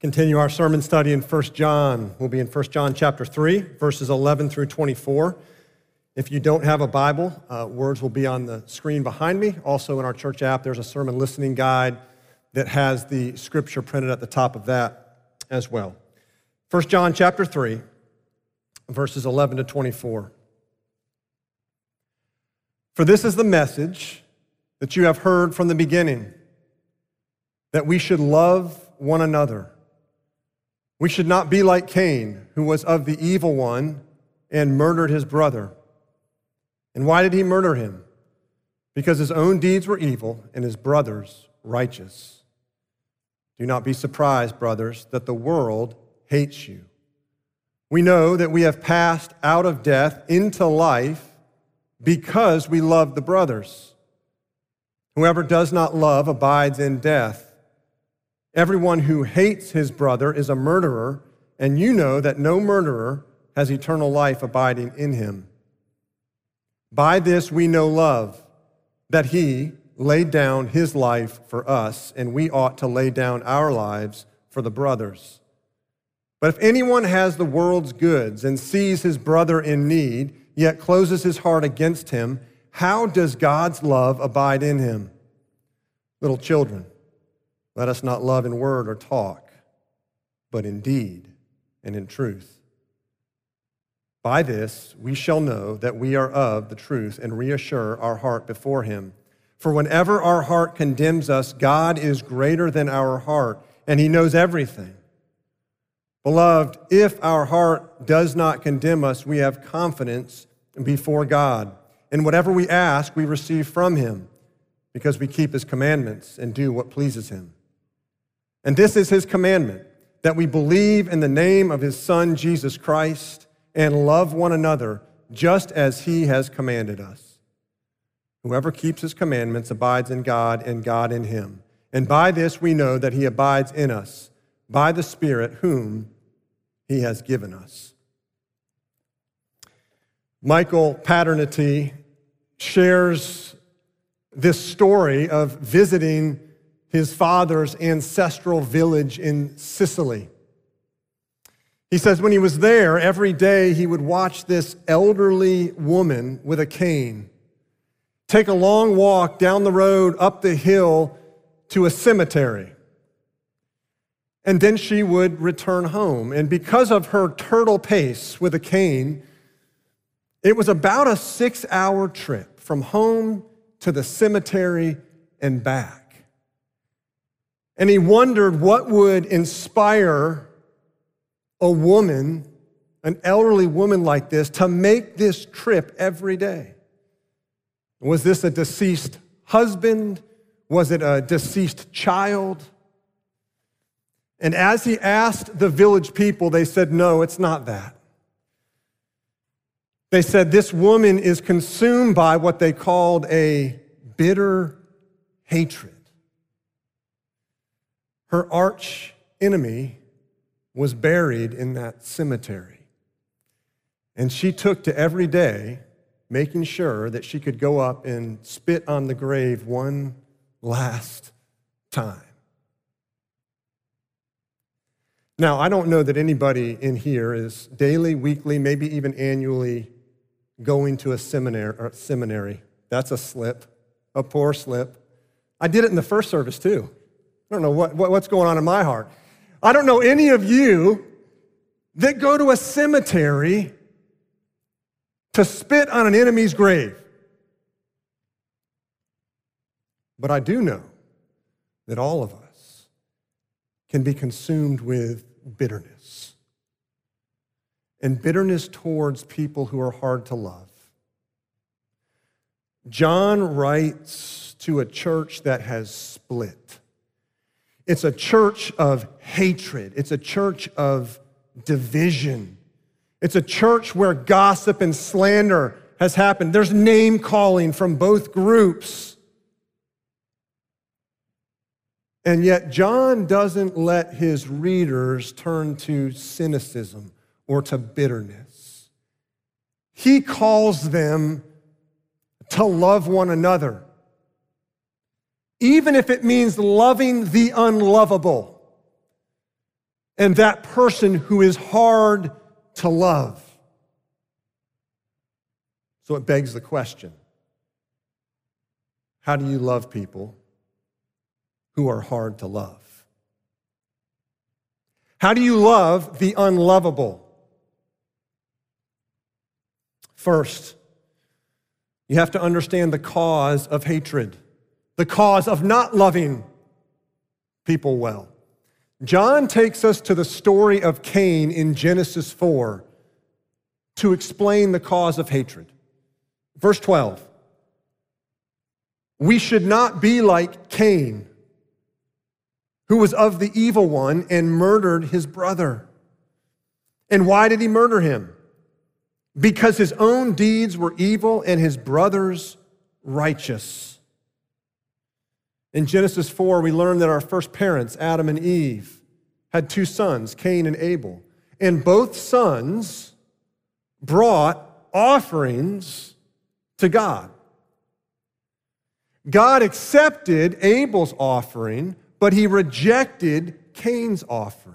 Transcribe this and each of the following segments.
Continue our sermon study in 1 John. We'll be in 1 John chapter 3, verses 11 through 24. If you don't have a Bible, uh, words will be on the screen behind me. Also, in our church app, there's a sermon listening guide that has the scripture printed at the top of that as well. 1 John chapter 3, verses 11 to 24. For this is the message that you have heard from the beginning that we should love one another. We should not be like Cain, who was of the evil one and murdered his brother. And why did he murder him? Because his own deeds were evil and his brother's righteous. Do not be surprised, brothers, that the world hates you. We know that we have passed out of death into life because we love the brothers. Whoever does not love abides in death. Everyone who hates his brother is a murderer, and you know that no murderer has eternal life abiding in him. By this we know love, that he laid down his life for us, and we ought to lay down our lives for the brothers. But if anyone has the world's goods and sees his brother in need, yet closes his heart against him, how does God's love abide in him? Little children, let us not love in word or talk, but in deed and in truth. By this we shall know that we are of the truth and reassure our heart before Him. For whenever our heart condemns us, God is greater than our heart, and He knows everything. Beloved, if our heart does not condemn us, we have confidence before God. And whatever we ask, we receive from Him, because we keep His commandments and do what pleases Him. And this is his commandment that we believe in the name of his Son, Jesus Christ, and love one another just as he has commanded us. Whoever keeps his commandments abides in God, and God in him. And by this we know that he abides in us, by the Spirit whom he has given us. Michael Paternity shares this story of visiting his father's ancestral village in Sicily. He says when he was there, every day he would watch this elderly woman with a cane take a long walk down the road, up the hill to a cemetery. And then she would return home. And because of her turtle pace with a cane, it was about a six hour trip from home to the cemetery and back. And he wondered what would inspire a woman, an elderly woman like this, to make this trip every day. Was this a deceased husband? Was it a deceased child? And as he asked the village people, they said, No, it's not that. They said, This woman is consumed by what they called a bitter hatred. Her arch enemy was buried in that cemetery. And she took to every day making sure that she could go up and spit on the grave one last time. Now, I don't know that anybody in here is daily, weekly, maybe even annually going to a seminary. seminary. That's a slip, a poor slip. I did it in the first service too. I don't know what, what, what's going on in my heart. I don't know any of you that go to a cemetery to spit on an enemy's grave. But I do know that all of us can be consumed with bitterness and bitterness towards people who are hard to love. John writes to a church that has split. It's a church of hatred. It's a church of division. It's a church where gossip and slander has happened. There's name calling from both groups. And yet, John doesn't let his readers turn to cynicism or to bitterness. He calls them to love one another even if it means loving the unlovable. and that person who is hard to love. So it begs the question how do you love people who are hard to love? How do you love the unlovable? First, you have to understand the cause of hatred, the cause of not loving people well. John takes us to the story of Cain in Genesis 4 to explain the cause of hatred. Verse 12 We should not be like Cain, who was of the evil one and murdered his brother. And why did he murder him? Because his own deeds were evil and his brother's righteous. In Genesis 4, we learn that our first parents, Adam and Eve, had two sons, Cain and Abel. And both sons brought offerings to God. God accepted Abel's offering, but he rejected Cain's offering.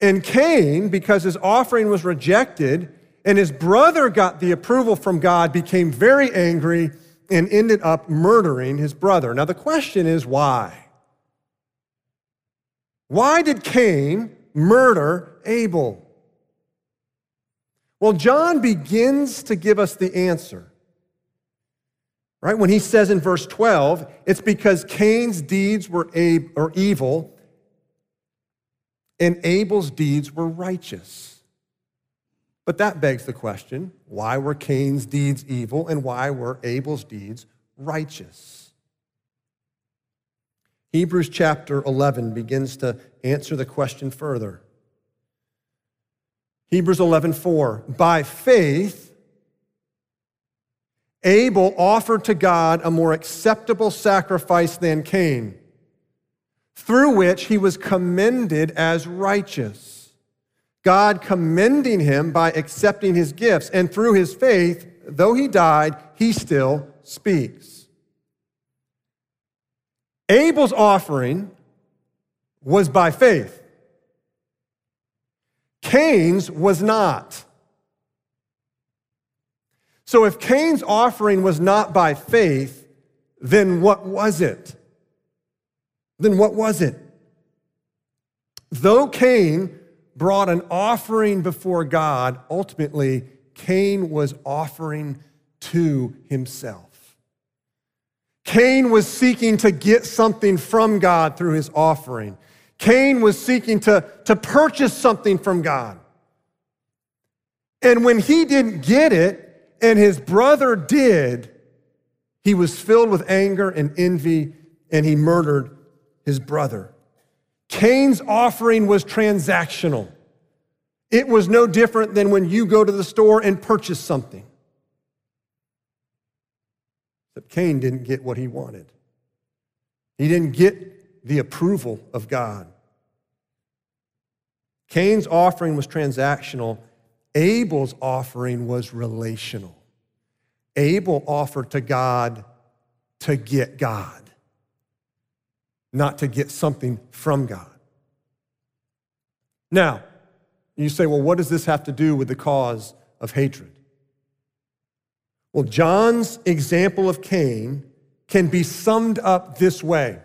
And Cain, because his offering was rejected and his brother got the approval from God, became very angry and ended up murdering his brother. Now, the question is why? Why did Cain murder Abel? Well, John begins to give us the answer. Right? When he says in verse 12, it's because Cain's deeds were, or evil and Abel's deeds were righteous. But that begs the question why were Cain's deeds evil and why were Abel's deeds righteous? Hebrews chapter 11 begins to answer the question further. Hebrews 11:4 By faith Abel offered to God a more acceptable sacrifice than Cain, through which he was commended as righteous. God commending him by accepting his gifts, and through his faith, though he died, he still speaks. Abel's offering was by faith. Cain's was not. So if Cain's offering was not by faith, then what was it? Then what was it? Though Cain brought an offering before God, ultimately, Cain was offering to himself. Cain was seeking to get something from God through his offering. Cain was seeking to, to purchase something from God. And when he didn't get it, and his brother did, he was filled with anger and envy, and he murdered his brother. Cain's offering was transactional. It was no different than when you go to the store and purchase something. But Cain didn't get what he wanted. He didn't get the approval of God. Cain's offering was transactional, Abel's offering was relational. Abel offered to God to get God, not to get something from God. Now, you say, well, what does this have to do with the cause of hatred? Well, John's example of Cain can be summed up this way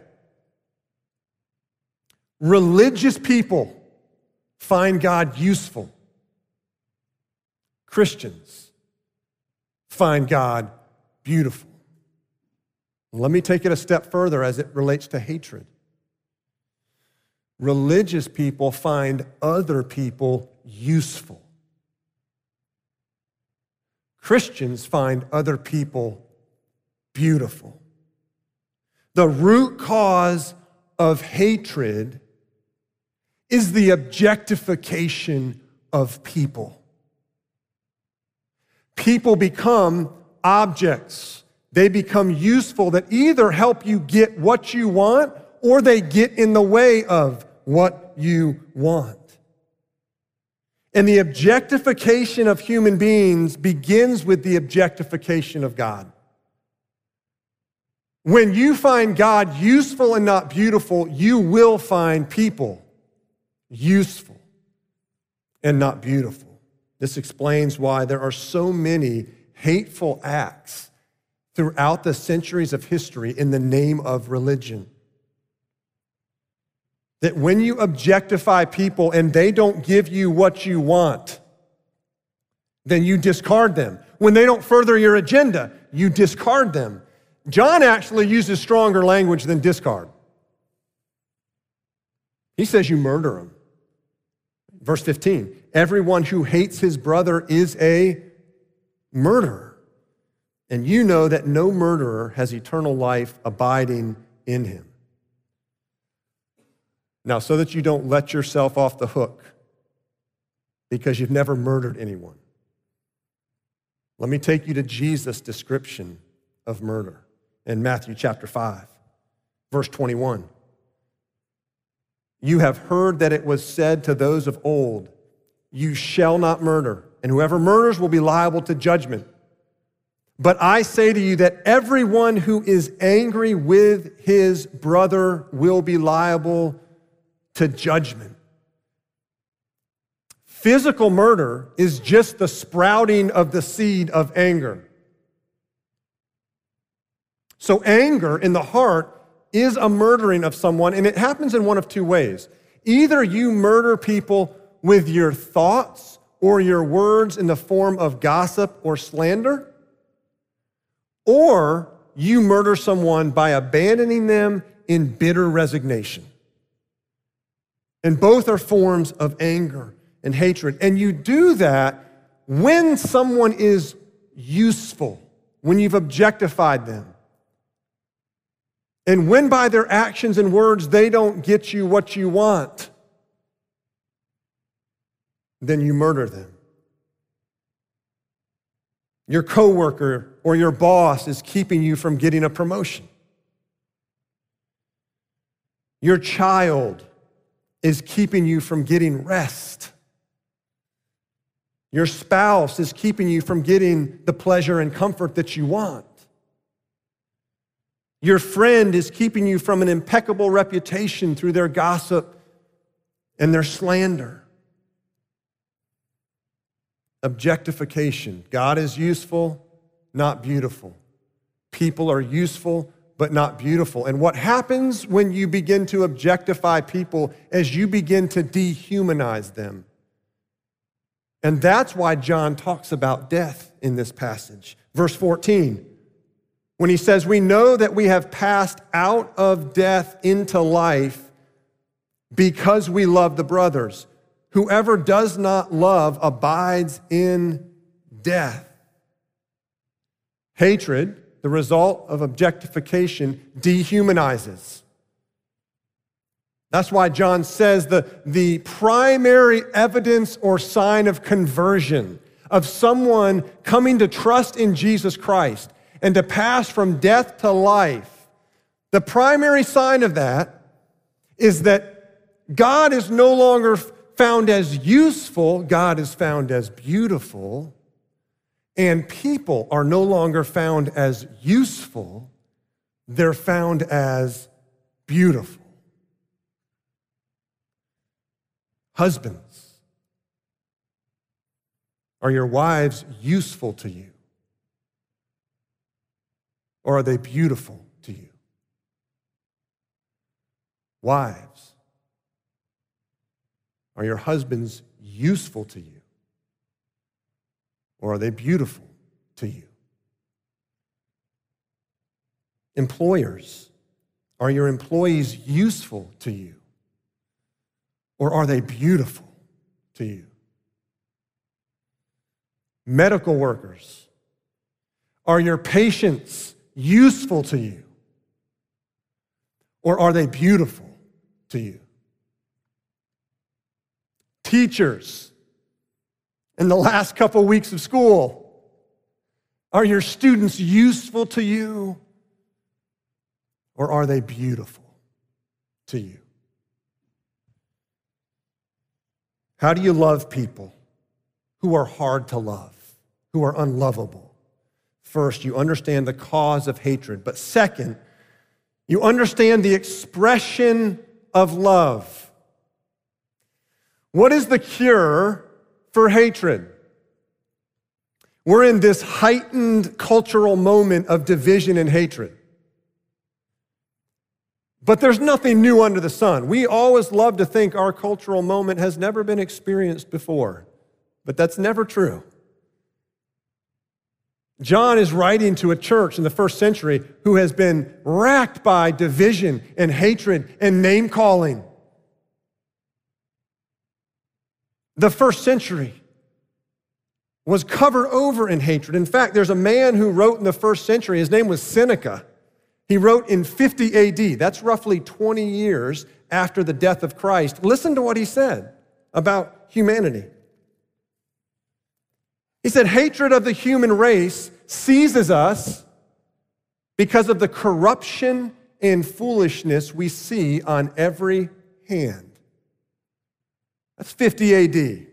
religious people find God useful Christians find God beautiful. Let me take it a step further as it relates to hatred. Religious people find other people useful. Christians find other people beautiful. The root cause of hatred is the objectification of people people become objects. They become useful that either help you get what you want or they get in the way of what you want. And the objectification of human beings begins with the objectification of God. When you find God useful and not beautiful, you will find people useful, and not beautiful. This explains why there are so many hateful acts throughout the centuries of history in the name of religion. That when you objectify people and they don't give you what you want, then you discard them. When they don't further your agenda, you discard them. John actually uses stronger language than discard. He says you murder them. Verse 15 everyone who hates his brother is a murderer. And you know that no murderer has eternal life abiding in him. Now, so that you don't let yourself off the hook because you've never murdered anyone, let me take you to Jesus' description of murder in Matthew chapter 5, verse 21. You have heard that it was said to those of old, You shall not murder, and whoever murders will be liable to judgment. But I say to you that everyone who is angry with his brother will be liable to judgment. Physical murder is just the sprouting of the seed of anger. So, anger in the heart is a murdering of someone, and it happens in one of two ways. Either you murder people with your thoughts or your words in the form of gossip or slander, or you murder someone by abandoning them in bitter resignation. And both are forms of anger and hatred. And you do that when someone is useful, when you've objectified them. And when by their actions and words they don't get you what you want, then you murder them. Your coworker or your boss is keeping you from getting a promotion. Your child is keeping you from getting rest. Your spouse is keeping you from getting the pleasure and comfort that you want. Your friend is keeping you from an impeccable reputation through their gossip and their slander. Objectification. God is useful, not beautiful. People are useful, but not beautiful. And what happens when you begin to objectify people as you begin to dehumanize them? And that's why John talks about death in this passage. Verse 14 when he says, We know that we have passed out of death into life because we love the brothers. Whoever does not love abides in death. Hatred, the result of objectification, dehumanizes. That's why John says the, the primary evidence or sign of conversion of someone coming to trust in Jesus Christ and to pass from death to life, the primary sign of that is that God is no longer found as useful, God is found as beautiful, and people are no longer found as useful, they're found as beautiful. Husbands, are your wives useful to you? Or are they beautiful to you? Wives, are your husbands useful to you? Or are they beautiful to you? Employers, are your employees useful to you? Or are they beautiful to you? Medical workers, are your patients useful to you? Or are they beautiful to you? Teachers, in the last couple weeks of school, are your students useful to you? Or are they beautiful to you? How do you love people who are hard to love, who are unlovable? First, you understand the cause of hatred. But second, you understand the expression of love. What is the cure for hatred? We're in this heightened cultural moment of division and hatred. But there's nothing new under the sun. We always love to think our cultural moment has never been experienced before, but that's never true. John is writing to a church in the first century who has been racked by division and hatred and name calling. The first century was covered over in hatred. In fact, there's a man who wrote in the first century, his name was Seneca. He wrote in 50 AD, that's roughly 20 years after the death of Christ. Listen to what he said about humanity. He said, Hatred of the human race seizes us because of the corruption and foolishness we see on every hand. That's 50 AD.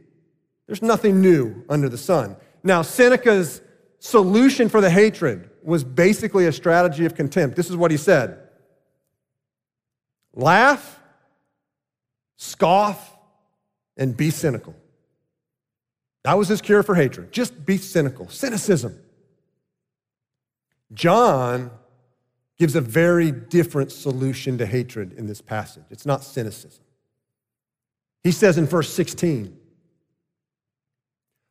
There's nothing new under the sun. Now, Seneca's solution for the hatred was basically a strategy of contempt. This is what he said laugh, scoff, and be cynical. That was his cure for hatred. Just be cynical, cynicism. John gives a very different solution to hatred in this passage. It's not cynicism. He says in verse 16,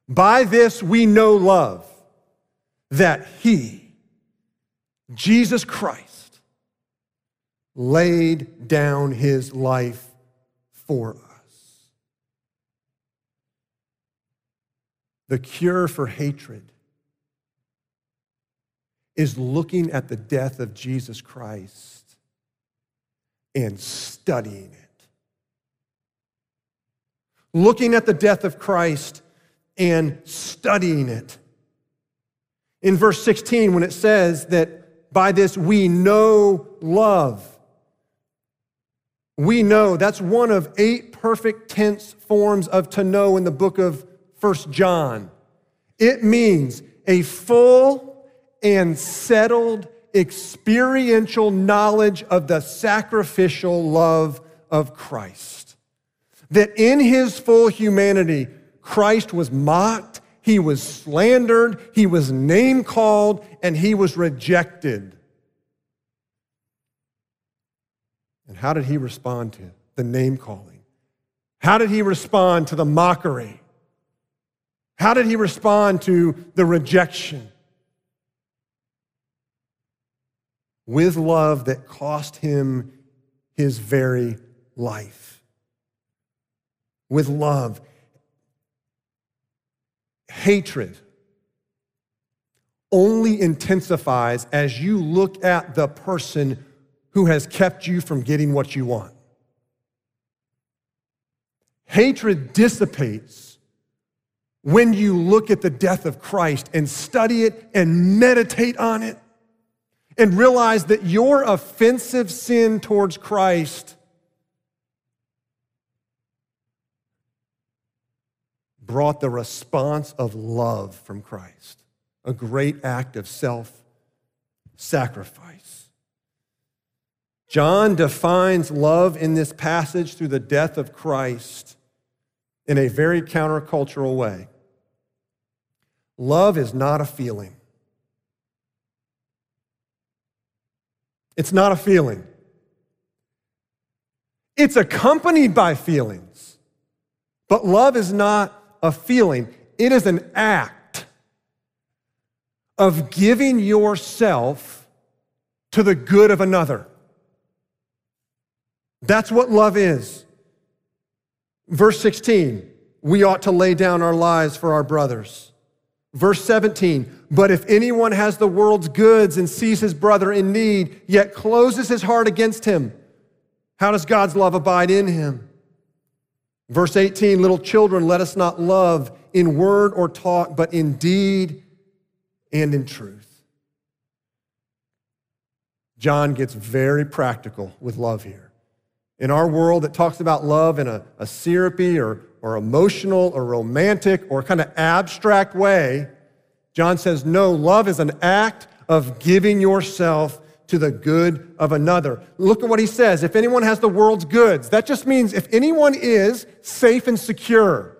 By this we know love, that he, Jesus Christ, laid down his life for us. The cure for hatred is looking at the death of Jesus Christ and studying it. Looking at the death of Christ and studying it. In verse 16, when it says that by this we know love, we know that's one of eight perfect tense forms of to know in the book of First John. It means a full and settled experiential knowledge of the sacrificial love of Christ. That in his full humanity, Christ was mocked, he was slandered, he was name called, and he was rejected. And how did he respond to the name calling? How did he respond to the mockery? How did he respond to the rejection? With love that cost him his very life. With love. Hatred only intensifies as you look at the person who has kept you from getting what you want. Hatred dissipates when you look at the death of Christ and study it and meditate on it and realize that your offensive sin towards Christ brought the response of love from Christ, a great act of self sacrifice. John defines love in this passage through the death of Christ in a very countercultural way. Love is not a feeling. It's not a feeling. It's accompanied by feelings. But love is not a feeling, it is an act of giving yourself to the good of another. That's what love is. Verse 16, we ought to lay down our lives for our brothers. Verse 17, but if anyone has the world's goods and sees his brother in need, yet closes his heart against him, how does God's love abide in him? Verse 18, little children, let us not love in word or talk, but in deed and in truth. John gets very practical with love here. In our world that talks about love in a, a syrupy or or emotional or romantic or kind of abstract way. John says, no, love is an act of giving yourself to the good of another. Look at what he says. If anyone has the world's goods, that just means if anyone is safe and secure.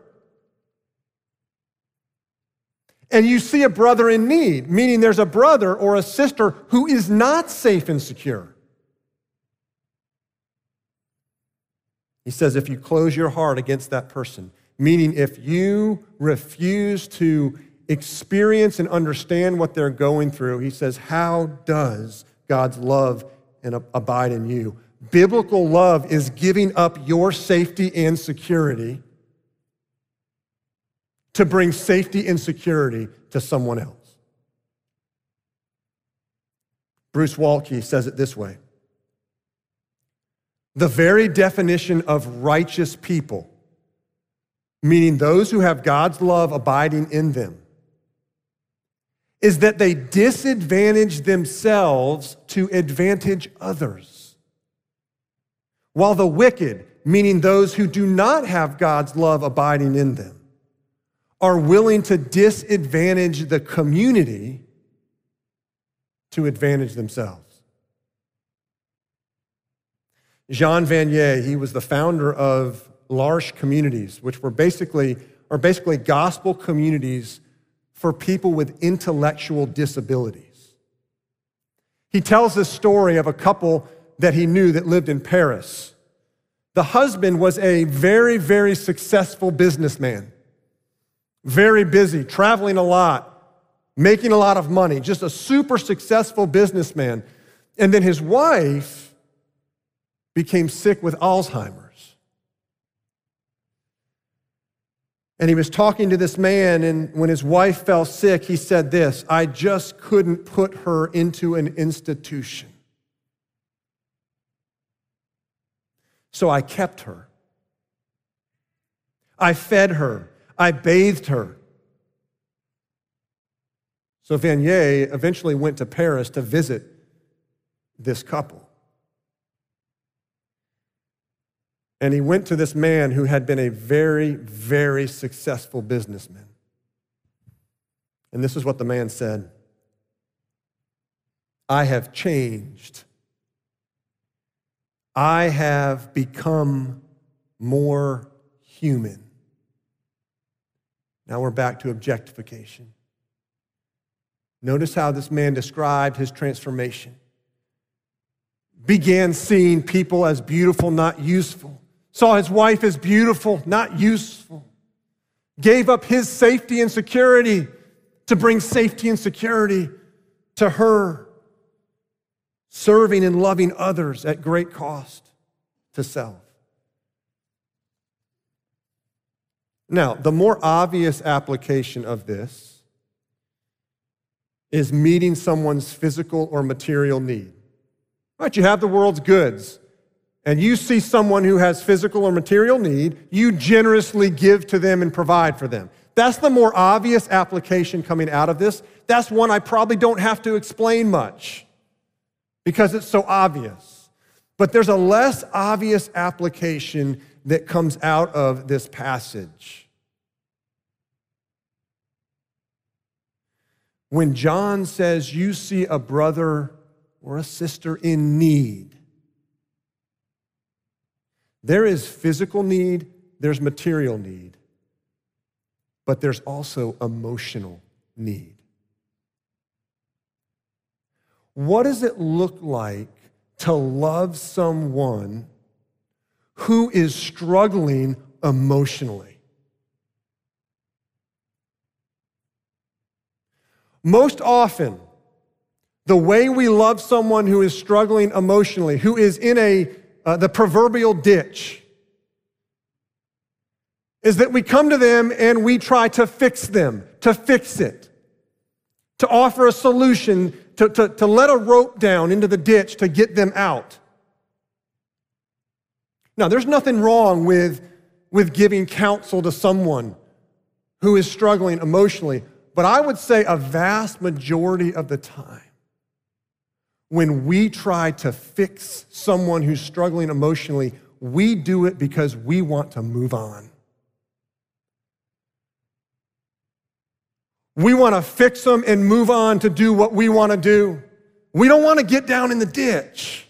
And you see a brother in need, meaning there's a brother or a sister who is not safe and secure. He says, if you close your heart against that person, meaning if you refuse to experience and understand what they're going through, he says, how does God's love and abide in you. Biblical love is giving up your safety and security to bring safety and security to someone else. Bruce Waltke says it this way The very definition of righteous people, meaning those who have God's love abiding in them, is that they disadvantage themselves to advantage others. While the wicked, meaning those who do not have God's love abiding in them, are willing to disadvantage the community to advantage themselves. Jean Vanier, he was the founder of L'Arche communities, which were basically, are basically gospel communities for people with intellectual disabilities. He tells this story of a couple that he knew that lived in Paris. The husband was a very, very successful businessman, very busy, traveling a lot, making a lot of money, just a super successful businessman. And then his wife became sick with Alzheimer's. And he was talking to this man, and when his wife fell sick, he said this I just couldn't put her into an institution. So I kept her. I fed her. I bathed her. So Vanier eventually went to Paris to visit this couple. And he went to this man who had been a very, very successful businessman. And this is what the man said I have changed. I have become more human. Now we're back to objectification. Notice how this man described his transformation. Began seeing people as beautiful, not useful saw his wife as beautiful, not useful, gave up his safety and security to bring safety and security to her, serving and loving others at great cost to self. Now, the more obvious application of this is meeting someone's physical or material need. Right, you have the world's goods and you see someone who has physical or material need, you generously give to them and provide for them. That's the more obvious application coming out of this. That's one I probably don't have to explain much because it's so obvious. But there's a less obvious application that comes out of this passage. When John says you see a brother or a sister in need, there is physical need, there's material need, but there's also emotional need. What does it look like to love someone who is struggling emotionally? Most often, the way we love someone who is struggling emotionally, who is in a uh, the proverbial ditch is that we come to them and we try to fix them, to fix it, to offer a solution, to, to, to let a rope down into the ditch to get them out. Now, there's nothing wrong with, with giving counsel to someone who is struggling emotionally, but I would say a vast majority of the time, when we try to fix someone who's struggling emotionally, we do it because we want to move on. We want to fix them and move on to do what we want to do. We don't want to get down in the ditch.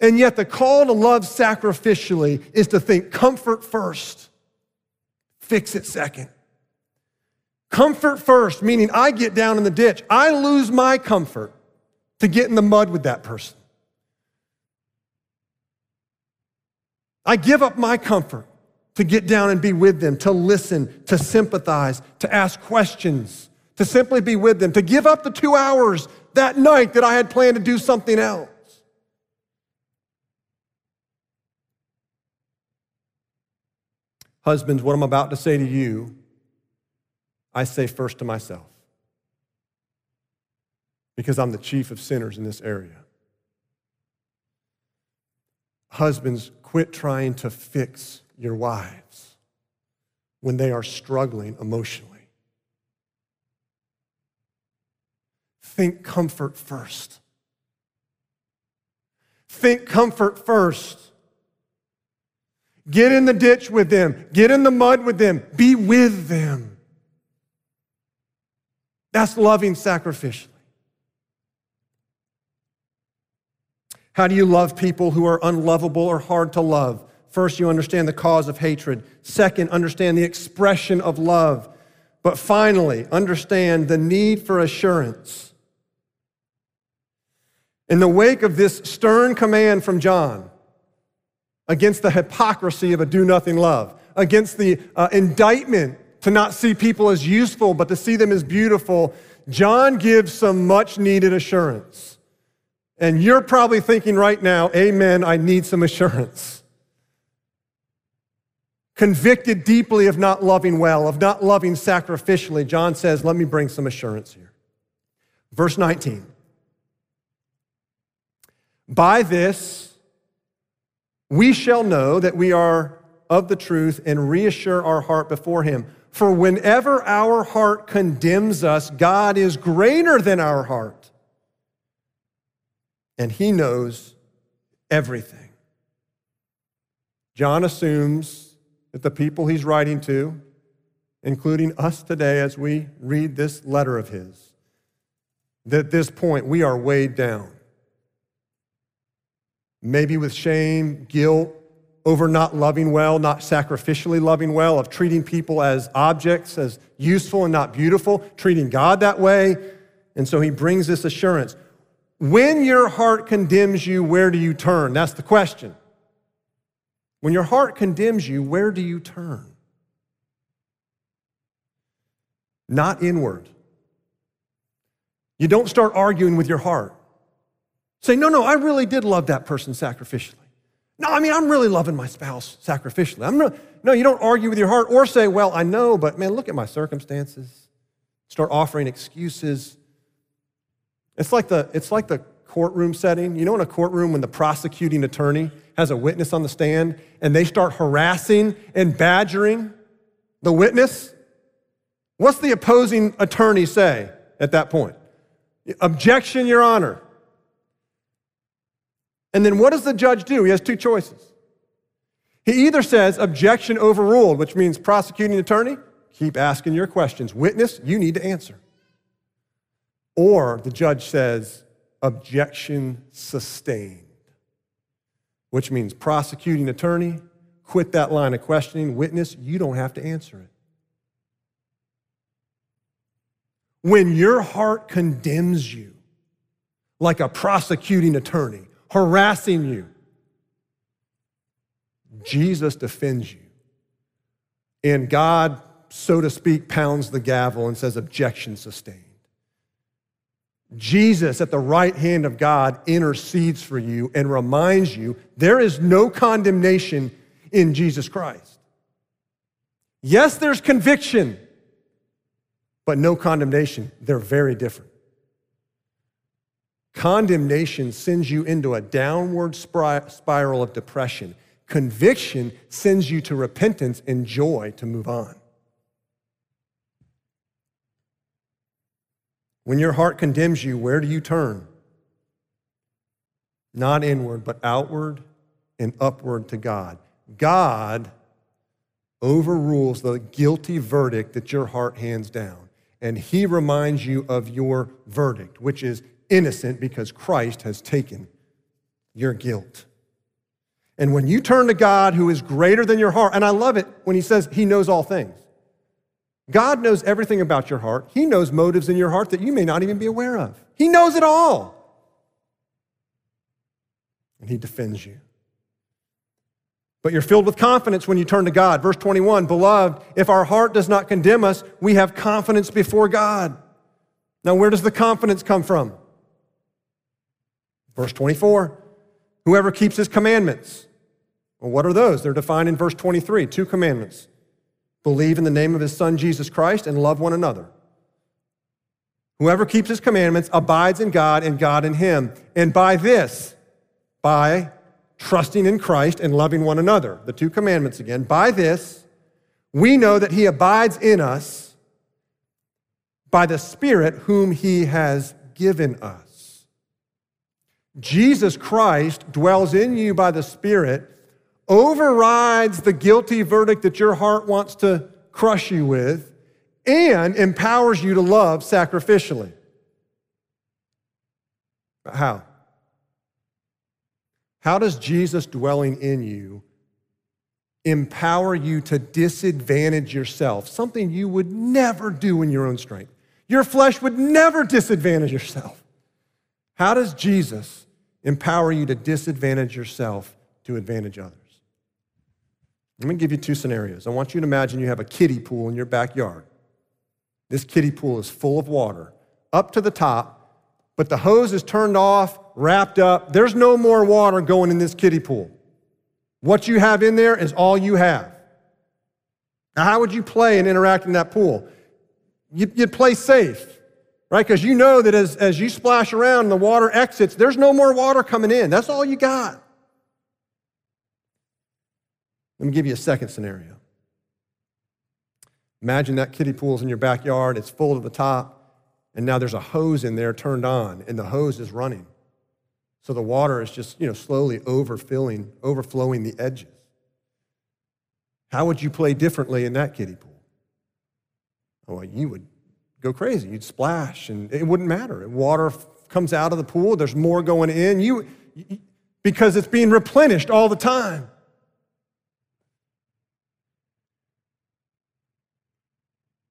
And yet, the call to love sacrificially is to think comfort first, fix it second. Comfort first, meaning I get down in the ditch. I lose my comfort to get in the mud with that person. I give up my comfort to get down and be with them, to listen, to sympathize, to ask questions, to simply be with them, to give up the two hours that night that I had planned to do something else. Husbands, what I'm about to say to you, I say first to myself because I'm the chief of sinners in this area. Husbands, quit trying to fix your wives when they are struggling emotionally. Think comfort first. Think comfort first. Get in the ditch with them, get in the mud with them, be with them. That's loving sacrificially. How do you love people who are unlovable or hard to love? First, you understand the cause of hatred. Second, understand the expression of love. But finally, understand the need for assurance. In the wake of this stern command from John against the hypocrisy of a do nothing love, against the uh, indictment to not see people as useful, but to see them as beautiful, John gives some much needed assurance. And you're probably thinking right now, Amen, I need some assurance. Convicted deeply of not loving well, of not loving sacrificially, John says, Let me bring some assurance here. Verse 19. By this, we shall know that we are of the truth and reassure our heart before Him. For whenever our heart condemns us, God is greater than our heart, and He knows everything. John assumes that the people he's writing to, including us today as we read this letter of his, that at this point we are weighed down. Maybe with shame, guilt, over not loving well, not sacrificially loving well, of treating people as objects, as useful and not beautiful, treating God that way. And so he brings this assurance. When your heart condemns you, where do you turn? That's the question. When your heart condemns you, where do you turn? Not inward. You don't start arguing with your heart. Say, no, no, I really did love that person sacrificially. No, I mean, I'm really loving my spouse sacrificially. I'm not, no, you don't argue with your heart or say, well, I know, but man, look at my circumstances. Start offering excuses. It's like the, it's like the courtroom setting. You know, in a courtroom when the prosecuting attorney has a witness on the stand and they start harassing and badgering the witness? What's the opposing attorney say at that point? Objection, Your Honor. And then what does the judge do? He has two choices. He either says, objection overruled, which means prosecuting attorney, keep asking your questions. Witness, you need to answer. Or the judge says, objection sustained, which means prosecuting attorney, quit that line of questioning. Witness, you don't have to answer it. When your heart condemns you like a prosecuting attorney, harassing you. Jesus defends you. And God, so to speak, pounds the gavel and says, Objection sustained. Jesus, at the right hand of God, intercedes for you and reminds you there is no condemnation in Jesus Christ. Yes, there's conviction, but no condemnation. They're very different. Condemnation sends you into a downward spiral of depression. Conviction sends you to repentance and joy to move on. When your heart condemns you, where do you turn? Not inward, but outward and upward to God. God overrules the guilty verdict that your heart hands down. and he reminds you of your verdict, which is innocent because Christ has taken your guilt. And when you turn to God, who is greater than your heart, and I love it when he says he knows all things. God knows everything about your heart. He knows motives in your heart that you may not even be aware of. He knows it all. And he defends you. But you're filled with confidence when you turn to God. Verse 21 Beloved, if our heart does not condemn us, we have confidence before God. Now, where does the confidence come from? Verse 24 Whoever keeps his commandments. Well, what are those? They're defined in verse 23 two commandments believe in the name of his son Jesus Christ and love one another. Whoever keeps his commandments abides in God and God in him. And by this, by trusting in Christ and loving one another, the two commandments again, by this, we know that he abides in us by the Spirit whom he has given us. Jesus Christ dwells in you by the Spirit, overrides the guilty verdict that your heart wants to crush you with, and empowers you to love sacrificially. But How? How does Jesus dwelling in you empower you to disadvantage yourself? Something you would never do in your own strength. Your flesh would never disadvantage yourself. How does Jesus empower you to disadvantage yourself to advantage others? Let me give you two scenarios. I want you to imagine you have a kiddie pool in your backyard. This kiddie pool is full of water up to the top, but the hose is turned off, wrapped up. There's no more water going in this kiddie pool. What you have in there is all you have. Now, how would you play and interact in that pool? You'd, play safe right? Because you know that as, as you splash around and the water exits, there's no more water coming in. That's all you got. Let me give you a second scenario. Imagine that kiddie pool's in your backyard, it's full to the top, and now there's a hose in there turned on, and the hose is running. So the water is just, you know, slowly overfilling, overflowing the edges. How would you play differently in that kiddie pool? Well, you would go crazy. You'd splash, and it wouldn't matter. Water comes out of the pool, there's more going in. You, because it's being replenished all the time.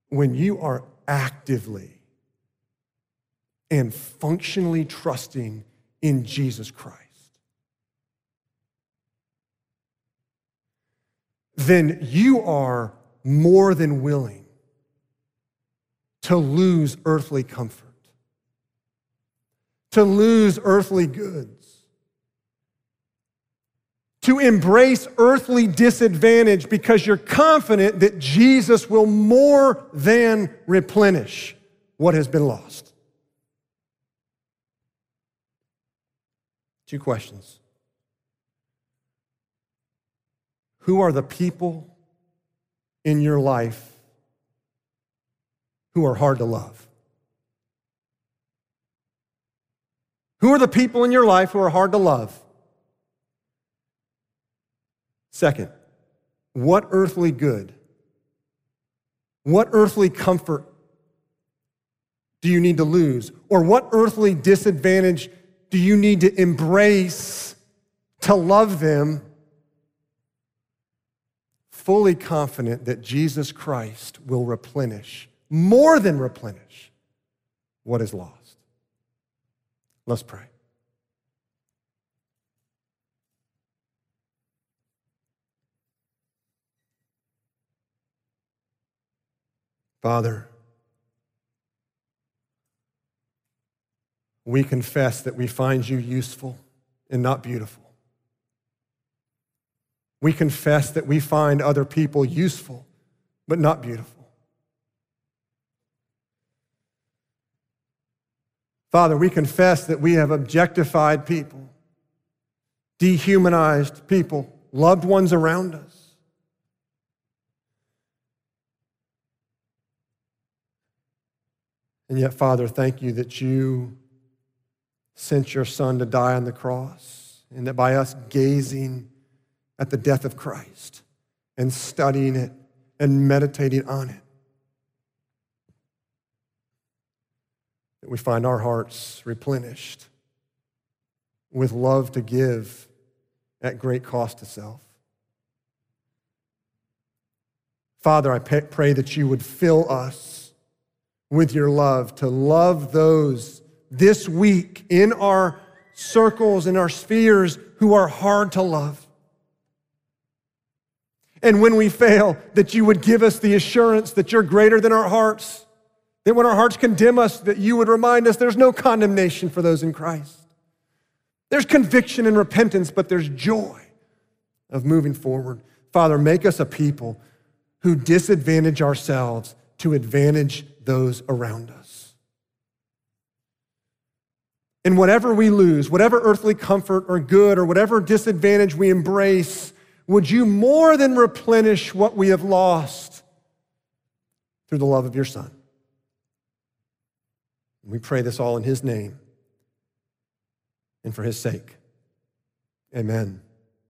When you are actively and functionally trusting in Jesus Christ, then you are more than willing to lose earthly comfort, to lose earthly goods, to embrace earthly disadvantage because you're confident that Jesus will more than replenish what has been lost. Two questions. Who are the people in your life who are hard to love? Who are the people in your life who are hard to love? Second, what earthly good, what earthly comfort do you need to lose? Or what earthly disadvantage do you need to embrace to love them? Fully confident that Jesus Christ will replenish more than replenish what is lost. Let's pray. Father, we confess that we find you useful and not beautiful. We confess that we find other people useful but not beautiful. Father, we confess that we have objectified people, dehumanized people, loved ones around us. And yet, Father, thank you that you sent your Son to die on the cross, and that by us gazing at the death of Christ and studying it and meditating on it, we find our hearts replenished with love to give at great cost to self. Father, I pray that you would fill us with your love to love those this week in our circles, in our spheres who are hard to love. And when we fail, that you would give us the assurance that you're greater than our hearts, that when our hearts condemn us, that you would remind us there's no condemnation for those in Christ. There's conviction and repentance, but there's joy of moving forward. Father, make us a people who disadvantage ourselves to advantage those around us. And whatever we lose, whatever earthly comfort or good or whatever disadvantage we embrace, would you more than replenish what we have lost through the love of your Son? We pray this all in his name and for his sake. Amen.